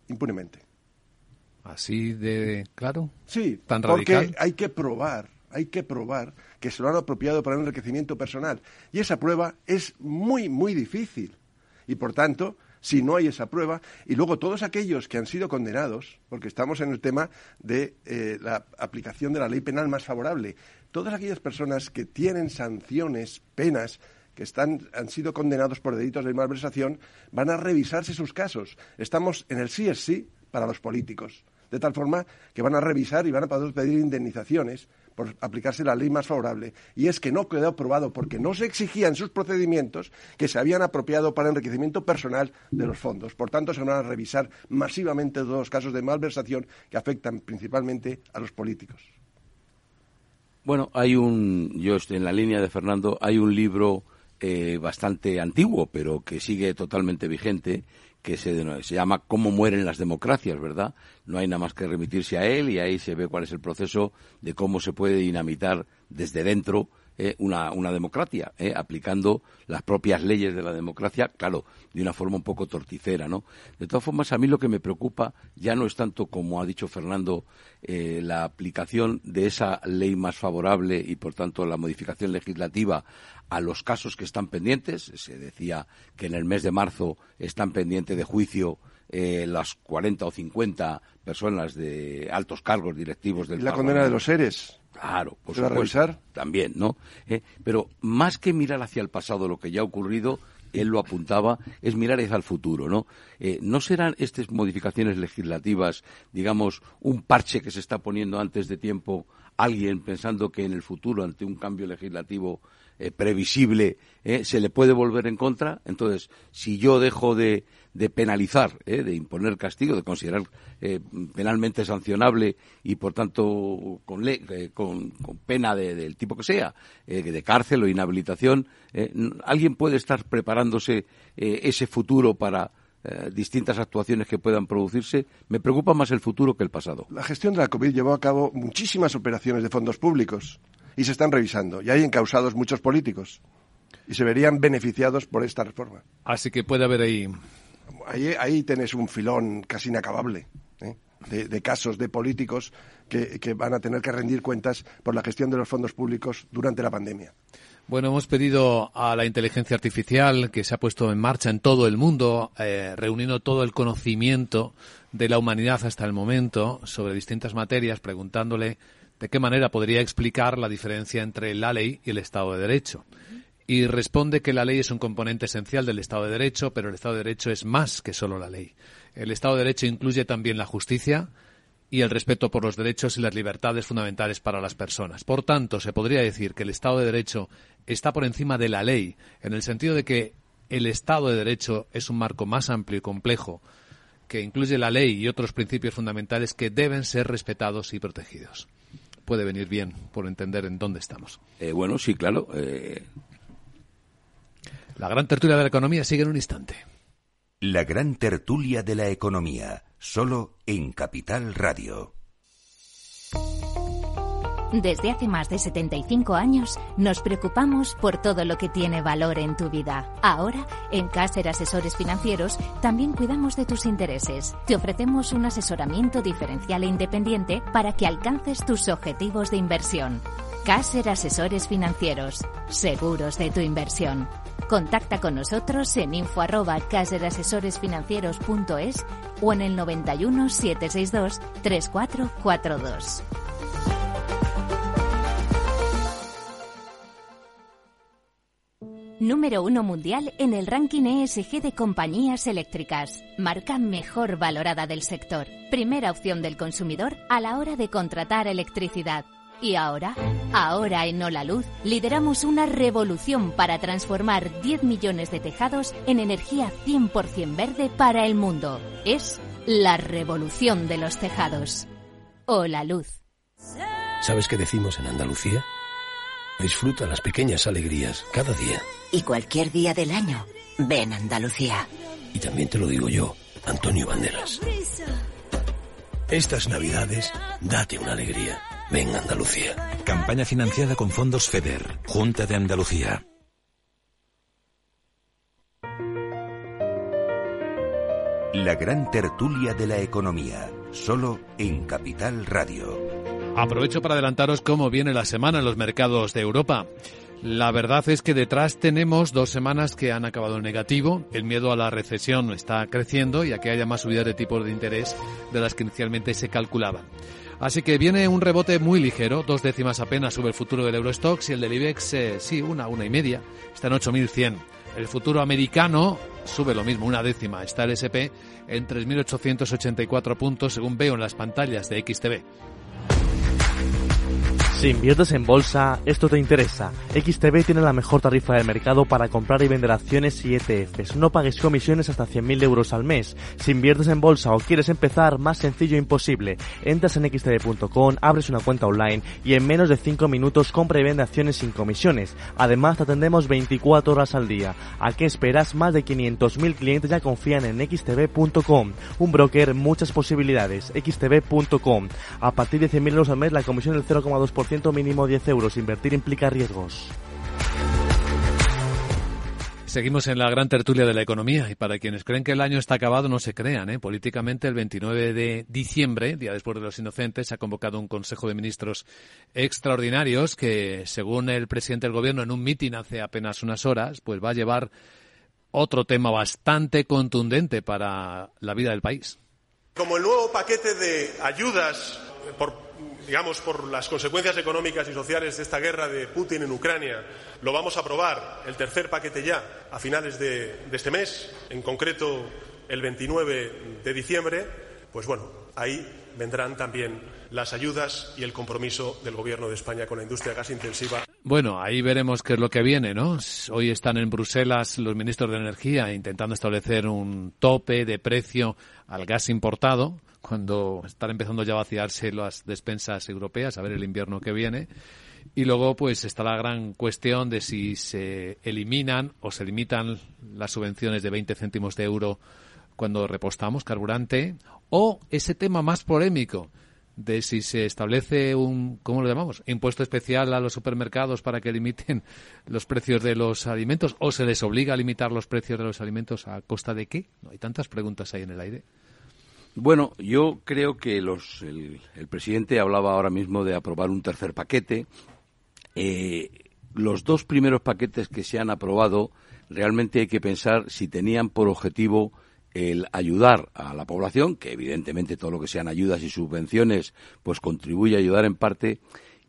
impunemente. ¿Así de claro? Sí, ¿Tan porque hay que probar, hay que probar que se lo han apropiado para un enriquecimiento personal. Y esa prueba es muy, muy difícil. Y por tanto, si no hay esa prueba. Y luego todos aquellos que han sido condenados, porque estamos en el tema de eh, la aplicación de la ley penal más favorable, todas aquellas personas que tienen sanciones, penas, que están, han sido condenados por delitos de malversación, van a revisarse sus casos. Estamos en el sí es sí para los políticos. De tal forma que van a revisar y van a poder pedir indemnizaciones por aplicarse la ley más favorable, y es que no quedó aprobado porque no se exigía en sus procedimientos que se habían apropiado para enriquecimiento personal de los fondos. Por tanto, se van a revisar masivamente todos los casos de malversación que afectan principalmente a los políticos. Bueno, hay un, yo estoy en la línea de Fernando, hay un libro eh, bastante antiguo, pero que sigue totalmente vigente, que se, se, llama Cómo mueren las democracias, ¿verdad? No hay nada más que remitirse a él y ahí se ve cuál es el proceso de cómo se puede dinamitar desde dentro eh, una, una, democracia, eh, aplicando las propias leyes de la democracia, claro, de una forma un poco torticera, ¿no? De todas formas, a mí lo que me preocupa ya no es tanto, como ha dicho Fernando, eh, la aplicación de esa ley más favorable y, por tanto, la modificación legislativa a los casos que están pendientes. Se decía que en el mes de marzo están pendientes de juicio eh, las 40 o 50 personas de altos cargos directivos del ¿Y la condena de los seres? Claro, por ¿Se va a revisar? También, ¿no? Eh, pero más que mirar hacia el pasado, lo que ya ha ocurrido, él lo apuntaba, es mirar hacia el futuro, ¿no? Eh, ¿No serán estas modificaciones legislativas, digamos, un parche que se está poniendo antes de tiempo alguien pensando que en el futuro, ante un cambio legislativo eh, previsible, se le puede volver en contra? Entonces, si yo dejo de, de penalizar, ¿eh? de imponer castigo, de considerar eh, penalmente sancionable y, por tanto, con, eh, con, pena del tipo que sea, de cárcel o inhabilitación, ¿alguien puede estar preparándose ese futuro para distintas actuaciones que puedan producirse? Me preocupa más el futuro que el pasado. La gestión de la COVID llevó a cabo muchísimas operaciones de fondos públicos y se están revisando y hay encausados muchos políticos. y se verían beneficiados por esta reforma. Así que puede haber ahí. Ahí, ahí tenés un filón casi inacabable. ¿eh? De, casos de políticos que, que van a tener que rendir cuentas por la gestión de los fondos públicos durante la pandemia. Bueno, hemos pedido a la inteligencia artificial que se ha puesto en marcha en todo el mundo, eh, reuniendo todo el conocimiento de la humanidad hasta el momento sobre distintas materias, preguntándole de qué manera podría explicar la diferencia entre la ley y el Estado de Derecho. Y responde que la ley es un componente esencial del Estado de Derecho, pero el Estado de Derecho es más que solo la ley. El Estado de Derecho incluye también la justicia, y el respeto por los derechos y las libertades fundamentales para las personas. Por tanto, se podría decir que el Estado de Derecho está por encima de la ley, en el sentido de que el Estado de Derecho es un marco más amplio y complejo que incluye la ley y otros principios fundamentales que deben ser respetados y protegidos. Puede venir bien por entender en dónde estamos. Eh, bueno, sí, claro. Eh. La gran tertulia de la economía sigue en un instante. La gran tertulia de la economía solo en Capital Radio. Desde hace más de 75 años nos preocupamos por todo lo que tiene valor en tu vida. Ahora, en Caser Asesores Financieros, también cuidamos de tus intereses. Te ofrecemos un asesoramiento diferencial e independiente para que alcances tus objetivos de inversión. Caser Asesores Financieros, seguros de tu inversión. Contacta con nosotros en info arroba caserasesoresfinancieros.es o en el 91 762 3442. Número uno mundial en el ranking ESG de compañías eléctricas. Marca mejor valorada del sector. Primera opción del consumidor a la hora de contratar electricidad. Y ahora, ahora en Hola Luz, lideramos una revolución para transformar 10 millones de tejados en energía 100% verde para el mundo. Es la revolución de los tejados. Hola Luz. ¿Sabes qué decimos en Andalucía? Disfruta las pequeñas alegrías cada día. Y cualquier día del año, ven Andalucía. Y también te lo digo yo, Antonio Banderas. Estas navidades, date una alegría. Ven Andalucía. Campaña financiada con fondos FEDER, Junta de Andalucía. La gran tertulia de la economía, solo en Capital Radio. Aprovecho para adelantaros cómo viene la semana en los mercados de Europa. La verdad es que detrás tenemos dos semanas que han acabado en negativo. El miedo a la recesión está creciendo y a que haya más subidas de tipos de interés de las que inicialmente se calculaban. Así que viene un rebote muy ligero, dos décimas apenas sube el futuro del Eurostox y el del IBEX, eh, sí, una, una y media, está en 8.100. El futuro americano sube lo mismo, una décima, está el SP en 3.884 puntos, según veo en las pantallas de XTV. Si inviertes en bolsa, esto te interesa. XTB tiene la mejor tarifa del mercado para comprar y vender acciones y ETFs. No pagues comisiones hasta 100.000 euros al mes. Si inviertes en bolsa o quieres empezar, más sencillo imposible. Entras en xtb.com, abres una cuenta online y en menos de 5 minutos compra y vende acciones sin comisiones. Además, te atendemos 24 horas al día. ¿A qué esperas? Más de 500.000 clientes ya confían en xtb.com. Un broker, muchas posibilidades. xtb.com. A partir de 100.000 euros al mes, la comisión del 0,2% mínimo 10 euros. Invertir implica riesgos. Seguimos en la gran tertulia de la economía y para quienes creen que el año está acabado no se crean. ¿eh? Políticamente el 29 de diciembre, día después de los inocentes, se ha convocado un Consejo de Ministros extraordinarios que, según el presidente del Gobierno en un mitin hace apenas unas horas, pues va a llevar otro tema bastante contundente para la vida del país. Como el nuevo paquete de ayudas por digamos, por las consecuencias económicas y sociales de esta guerra de Putin en Ucrania, lo vamos a aprobar el tercer paquete ya a finales de, este mes, en concreto el 29 de diciembre, pues bueno, ahí vendrán también las ayudas y el compromiso del Gobierno de España con la industria gas intensiva. Bueno, ahí veremos qué es lo que viene, ¿no? Hoy están en Bruselas los ministros de Energía intentando establecer un tope de precio al gas importado cuando están empezando ya a vaciarse las despensas europeas, a ver el invierno que viene. Y luego, pues, está la gran cuestión de si se eliminan o se limitan las subvenciones de 20 céntimos de euro cuando repostamos carburante, o ese tema más polémico de si se establece un, ¿cómo lo llamamos? Impuesto especial a los supermercados para que limiten los precios de los alimentos o se les obliga a limitar los precios de los alimentos a costa de qué? No hay tantas preguntas ahí en el aire. Bueno, yo creo que los, el, presidente hablaba ahora mismo de aprobar un tercer paquete. Eh, los dos primeros paquetes que se han aprobado, realmente hay que pensar si tenían por objetivo el ayudar a la población, que evidentemente todo lo que sean ayudas y subvenciones, pues contribuye a ayudar en parte,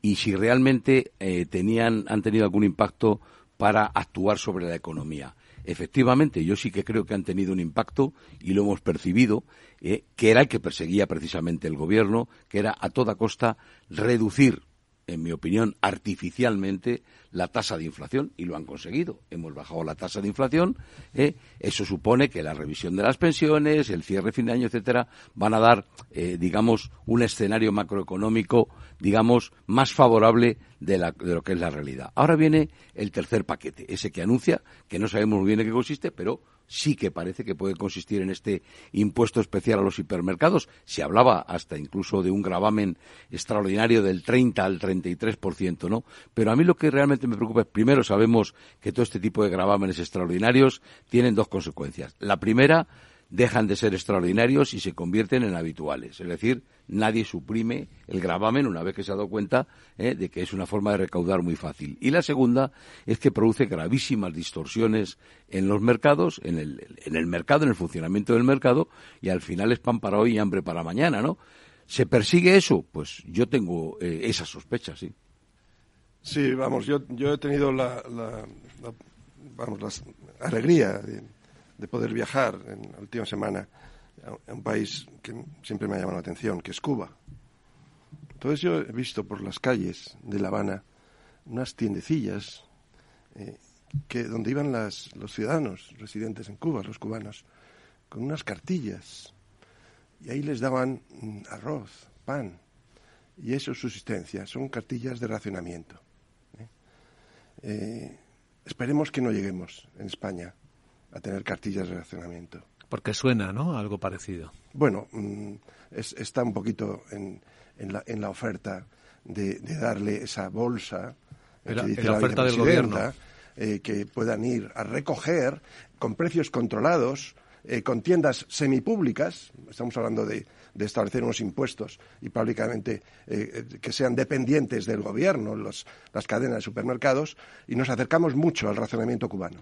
y si realmente eh, tenían, han tenido algún impacto para actuar sobre la economía. Efectivamente, yo sí que creo que han tenido un impacto y lo hemos percibido, eh, que era el que perseguía precisamente el gobierno, que era a toda costa reducir en mi opinión, artificialmente la tasa de inflación y lo han conseguido. Hemos bajado la tasa de inflación. ¿eh? Eso supone que la revisión de las pensiones, el cierre fin de año, etcétera, van a dar, eh, digamos, un escenario macroeconómico, digamos, más favorable de, de, lo que es la realidad. Ahora viene el tercer paquete, ese que anuncia, que no sabemos muy bien en qué consiste, pero sí que parece que puede consistir en este impuesto especial a los hipermercados. Se hablaba hasta incluso de un gravamen extraordinario del 30 al 33%, ¿no? Pero a mí lo que realmente me preocupa es, primero, sabemos que todo este tipo de gravámenes extraordinarios tienen dos consecuencias. La primera, dejan de ser extraordinarios y se convierten en habituales. Es decir, nadie suprime el gravamen una vez que se ha dado cuenta eh, de que es una forma de recaudar muy fácil. Y la segunda es que produce gravísimas distorsiones en los mercados, en el, en el mercado, en el funcionamiento del mercado, y al final es pan para hoy y hambre para mañana, ¿no? ¿Se persigue eso? Pues yo tengo eh, esa sospecha, sí. Sí, vamos, yo, yo he tenido la, la, vamos, la alegría de poder viajar en la última semana a un país que siempre me ha llamado la atención, que es Cuba. Entonces yo he visto por las calles de La Habana unas tiendecillas eh, que donde iban las, los ciudadanos residentes en Cuba, los cubanos, con unas cartillas y ahí les daban mm, arroz, pan y eso es subsistencia, son cartillas de racionamiento. ¿eh? Eh, esperemos que no lleguemos en España a tener cartillas de racionamiento. Porque suena, ¿no? Algo parecido. Bueno, mm, está un poquito en, la, en la oferta de, darle esa bolsa eh, la, oferta del gobierno eh, que puedan ir a recoger con precios controlados, eh, con tiendas semipúblicas. Estamos hablando de, de establecer unos impuestos y públicamente que sean dependientes del gobierno, los, las cadenas de supermercados, y nos acercamos mucho al racionamiento cubano.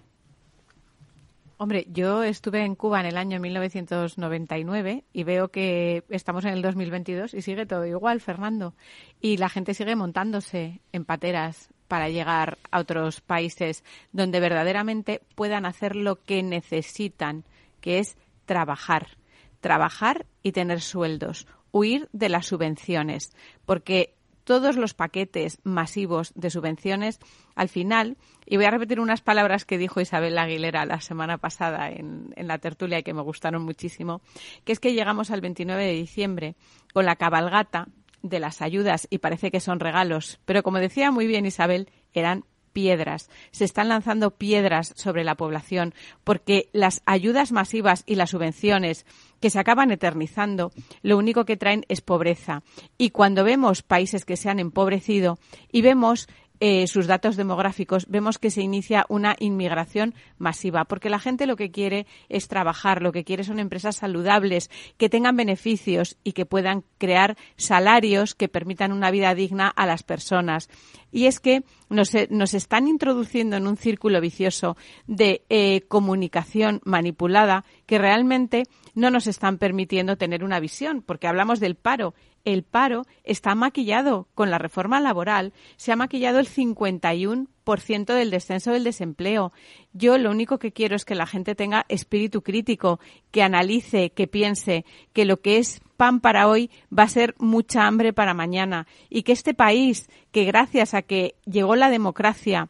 Hombre, yo estuve en Cuba en el año 1999 y veo que estamos en el 2022 y sigue todo igual, Fernando. Y la gente sigue montándose en pateras para llegar a otros países donde verdaderamente puedan hacer lo que necesitan, que es trabajar. Trabajar y tener sueldos, huir de las subvenciones, porque todos los paquetes masivos de subvenciones, al final, y voy a repetir unas palabras que dijo Isabel Aguilera la semana pasada en, la tertulia y que me gustaron muchísimo, que es que llegamos al 29 de diciembre con la cabalgata de las ayudas y parece que son regalos, pero como decía muy bien Isabel, eran piedras. Se están lanzando piedras sobre la población porque las ayudas masivas y las subvenciones que se acaban eternizando, lo único que traen es pobreza. Y cuando vemos países que se han empobrecido y vemos eh, sus datos demográficos, vemos que se inicia una inmigración masiva, porque la gente lo que quiere es trabajar, lo que quiere son empresas saludables, que tengan beneficios y que puedan crear salarios que permitan una vida digna a las personas. Y es que nos, eh, están introduciendo en un círculo vicioso de eh, comunicación manipulada que realmente no nos están permitiendo tener una visión, porque hablamos del paro el paro está maquillado con la reforma laboral, se ha maquillado el 51% del descenso del desempleo. Yo lo único que quiero es que la gente tenga espíritu crítico, que analice, que piense que lo que es pan para hoy va a ser mucha hambre para mañana. Y que este país, que gracias a que llegó la democracia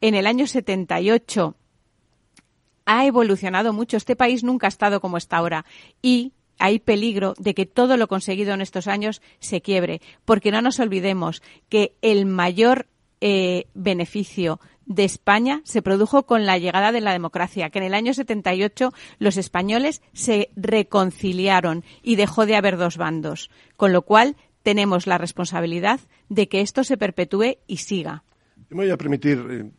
en el año 78, ha evolucionado mucho. Este país nunca ha estado como está ahora. Y hay peligro de que todo lo conseguido en estos años se quiebre, porque no nos olvidemos que el mayor eh, beneficio de España se produjo con la llegada de la democracia, que en el año 78 los españoles se reconciliaron y dejó de haber dos bandos, con lo cual tenemos la responsabilidad de que esto se perpetúe y siga. me voy a permitir eh,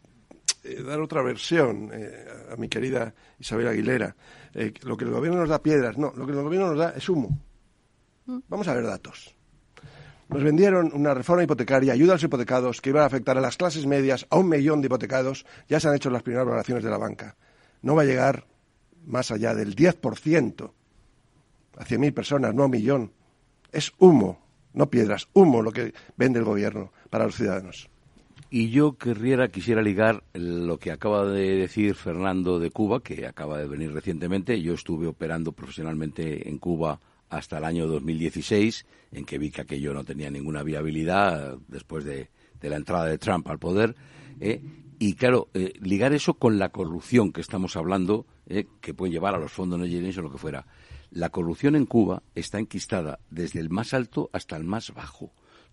eh, dar otra versión eh, a mi querida Isabel Aguilera. lo que el gobierno nos da piedras, no, lo que el gobierno nos da es humo. Mm. Vamos a ver datos. Nos vendieron una reforma hipotecaria, ayuda a los hipotecados, que iba a afectar a las clases medias, a un millón de hipotecados. Ya se han hecho las primeras valoraciones de la banca. No va a llegar más allá del 10% a 100.000 personas, no a un millón. Es humo, no piedras, humo lo que vende el gobierno para los ciudadanos. Y yo querriera, quisiera ligar lo que acaba de decir Fernando de Cuba, que acaba de venir recientemente. Yo estuve operando profesionalmente en Cuba hasta el año 2016, en que vi que aquello no tenía ninguna viabilidad después de, la entrada de Trump al poder. ¿eh? y claro, eh, ligar eso con la corrupción que estamos hablando, ¿eh? que puede llevar a los fondos nigerianos o lo que fuera. La corrupción en Cuba está enquistada desde el más alto hasta el más bajo.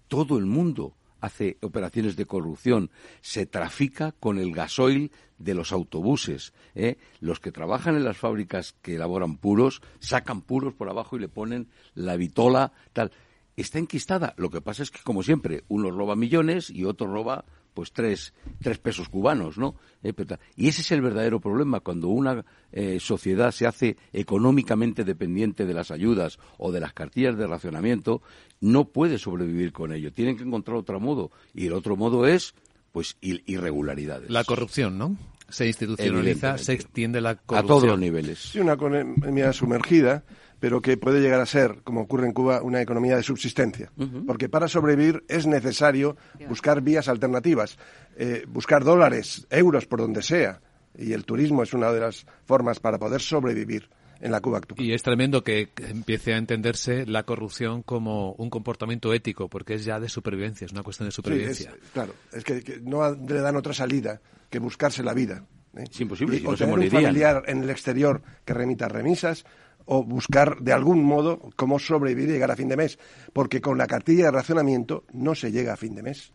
Todo el mundo hace operaciones de corrupción, se trafica con el gasoil de los autobuses. ¿eh? Los que trabajan en las fábricas que elaboran puros sacan puros por abajo y le ponen la vitola, tal. Está enquistada. Lo que pasa es que, como siempre, uno roba millones y otro roba pues tres, tres pesos cubanos, ¿no? Eh, y ese es el verdadero problema, cuando una eh, sociedad se hace económicamente dependiente de las ayudas o de las cartillas de racionamiento, no puede sobrevivir con ello. Tienen que encontrar otro modo. Y el otro modo es, pues, irregularidades. La corrupción, ¿no? Se institucionaliza, se extiende la corrupción. A todos los niveles. Sí, una economía sumergida pero que puede llegar a ser, como ocurre en Cuba, una economía de subsistencia. Porque para sobrevivir es necesario buscar vías alternativas, eh, buscar dólares, euros, por donde sea. Y el turismo es una de las formas para poder sobrevivir en la Cuba actual. Y es tremendo que empiece a entenderse la corrupción como un comportamiento ético, porque es ya de supervivencia, es una cuestión de supervivencia. claro, es que, no le dan otra salida que buscarse la vida. ¿eh? Es imposible, o tener un familiar en el exterior que remita remisas, o buscar de algún modo cómo sobrevivir y llegar a fin de mes, porque con la cartilla de racionamiento no se llega a fin de mes.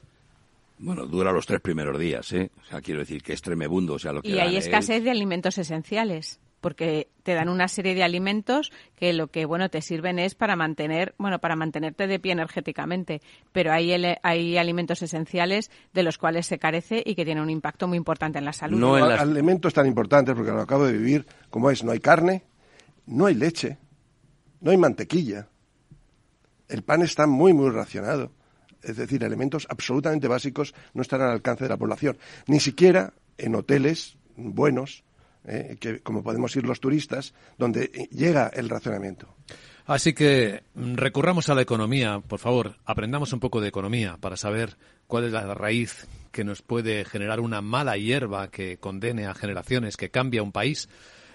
Bueno, dura los tres primeros días, ¿eh? O sea, quiero decir que es tremebundo, o sea, lo que Y hay escasez de alimentos esenciales, porque te dan una serie de alimentos que lo que, bueno, te sirven es para mantener, bueno, para mantenerte de pie energéticamente, pero hay, hay alimentos esenciales de los cuales se carece y que tienen un impacto muy importante en la salud. No en alimentos tan importantes, porque lo acabo de vivir, como es, no hay carne, no hay leche, no hay mantequilla. El pan está muy, muy racionado. Es decir, elementos absolutamente básicos no están al alcance de la población. Ni siquiera en hoteles buenos, eh, que, como podemos ir los turistas, donde llega el racionamiento. Así que mm, recurramos a la economía, por favor, aprendamos un poco de economía para saber cuál es la raíz que nos puede generar una mala hierba que condene a generaciones, que cambia un país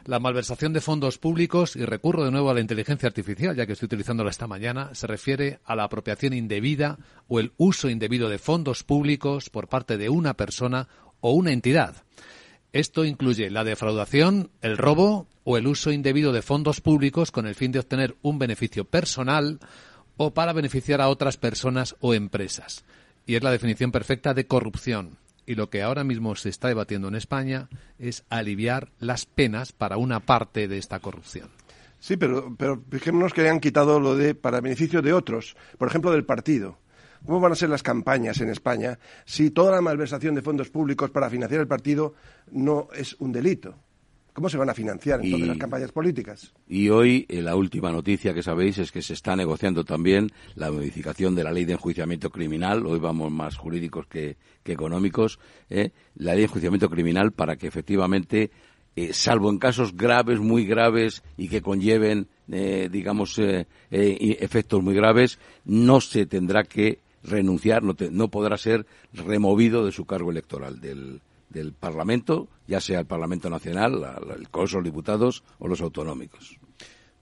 la malversación de fondos públicos, y recurro de nuevo a la inteligencia artificial, ya que estoy utilizándola esta mañana, se refiere a la apropiación indebida o el uso indebido de fondos públicos por parte de una persona o una entidad. Esto incluye la defraudación, el robo o el uso indebido de fondos públicos con el fin de obtener un beneficio personal o para beneficiar a otras personas o empresas. Y es la definición perfecta de corrupción y lo que ahora mismo se está debatiendo en España es aliviar las penas para una parte de esta corrupción. Sí, pero, pero fijémonos que han quitado lo de para beneficio de otros, por ejemplo, del partido. ¿Cómo van a ser las campañas en España si toda la malversación de fondos públicos para financiar el partido no es un delito? ¿Cómo se van a financiar entonces las campañas políticas? Y hoy eh, la última noticia que sabéis es que se está negociando también la modificación de la ley de enjuiciamiento criminal. Hoy vamos más jurídicos que, económicos. ¿eh? La ley de enjuiciamiento criminal para que efectivamente, eh, salvo en casos graves, muy graves y que conlleven, digamos, efectos muy graves, no se tendrá que renunciar, no, no podrá ser removido de su cargo electoral del del Parlamento, ya sea el Parlamento Nacional, el Congreso de los Diputados o los autonómicos.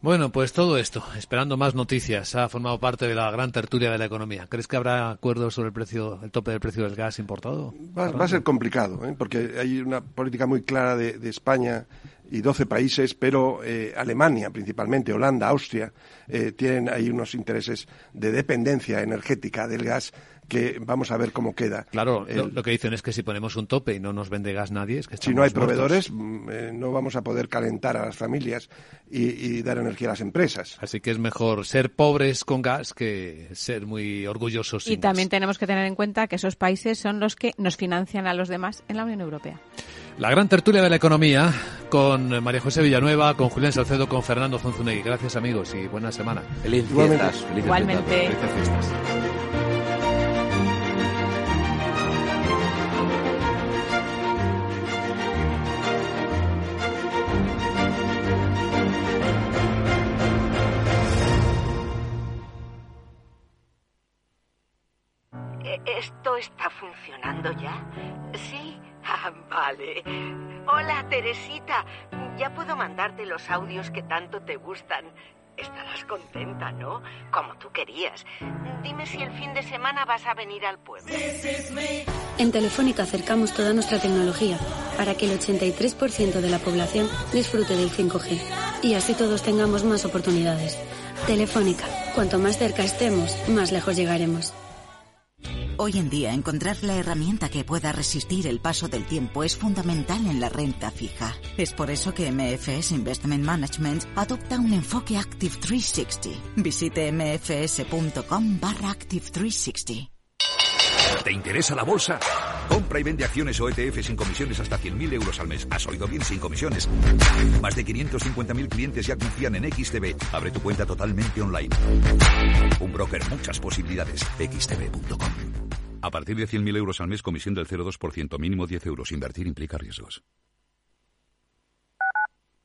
Bueno, pues todo esto, esperando más noticias, ha formado parte de la gran tertulia de la economía. ¿Crees que habrá acuerdos sobre el precio, el tope del precio del gas importado? Va, a ser complicado, ¿eh? porque hay una política muy clara de, España y 12 países, pero eh, Alemania principalmente, Holanda, Austria, eh, tienen ahí unos intereses de dependencia energética del gas que vamos a ver cómo queda. Claro, lo, que dicen es que si ponemos un tope y no nos vende gas nadie, es que Si no hay proveedores, mm, eh, no vamos a poder calentar a las familias y, dar energía a las empresas. Así que es mejor ser pobres con gas que ser muy orgullosos. y también tenemos que tener en cuenta que esos países son los que nos financian a los demás en la Unión Europea. La gran tertulia de la economía con María José Villanueva, con Julián Salcedo, con Fernando Zunzunegui. Gracias amigos y buena semana. Feliz fiestas. Igualmente. fiestas. Eh, Teresita. Ya puedo mandarte los audios que tanto te gustan. Estarás contenta, ¿no? Como tú querías. Dime si el fin de semana vas a venir al pueblo. En Telefónica acercamos toda nuestra tecnología para que el 83% de la población disfrute del 5G y así todos tengamos más oportunidades. Telefónica, cuanto más cerca estemos, más lejos llegaremos. Hoy en día encontrar la herramienta que pueda resistir el paso del tiempo es fundamental en la renta fija. Es por eso que MFS Investment Management adopta un enfoque Active 360. Visite mfs.com barra Active 360. ¿Te interesa la bolsa? Compra y vende acciones o ETF sin comisiones hasta 100.000 euros al mes. ¿Has oído bien? Sin comisiones. Más de 550.000 clientes ya confían en XTB. Abre tu cuenta totalmente online. Un broker, muchas posibilidades. XTB.com. A partir de 100.000 euros al mes, comisión del 0,2%, mínimo 10 euros. Invertir implica riesgos.